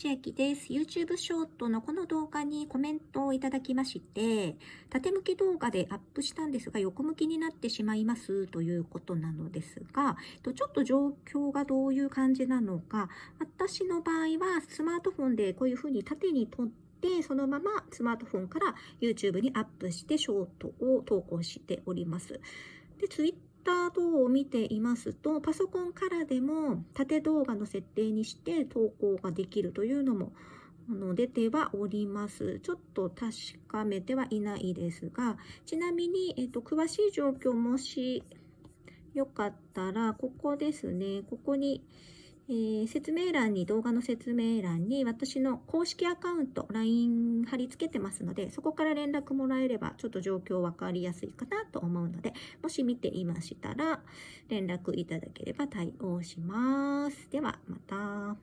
千秋です。YouTube ショートのこの動画にコメントをいただきまして、縦向き動画でアップしたんですが、横向きになってしまいますということなのですが、ちょっと状況がどういう感じなのか、私の場合はスマートフォンでこういうふうに縦に撮って、そのままスマートフォンから YouTube にアップしてショートを投稿しております。で、Twitter 等を見ていますと、パソコンからでも縦動画の設定にして投稿ができるというのもあの出てはおります。ちょっと確かめてはいないですが、ちなみに、えっと、詳しい状況もしよかったら、ここですね、ここに、えー説明欄に、動画の説明欄に私の公式アカウント、LINE 貼り付けてますので、そこから連絡もらえれば、ちょっと状況わかりやすいかなと思うので、もし見ていましたら、連絡いただければ対応します。では、また。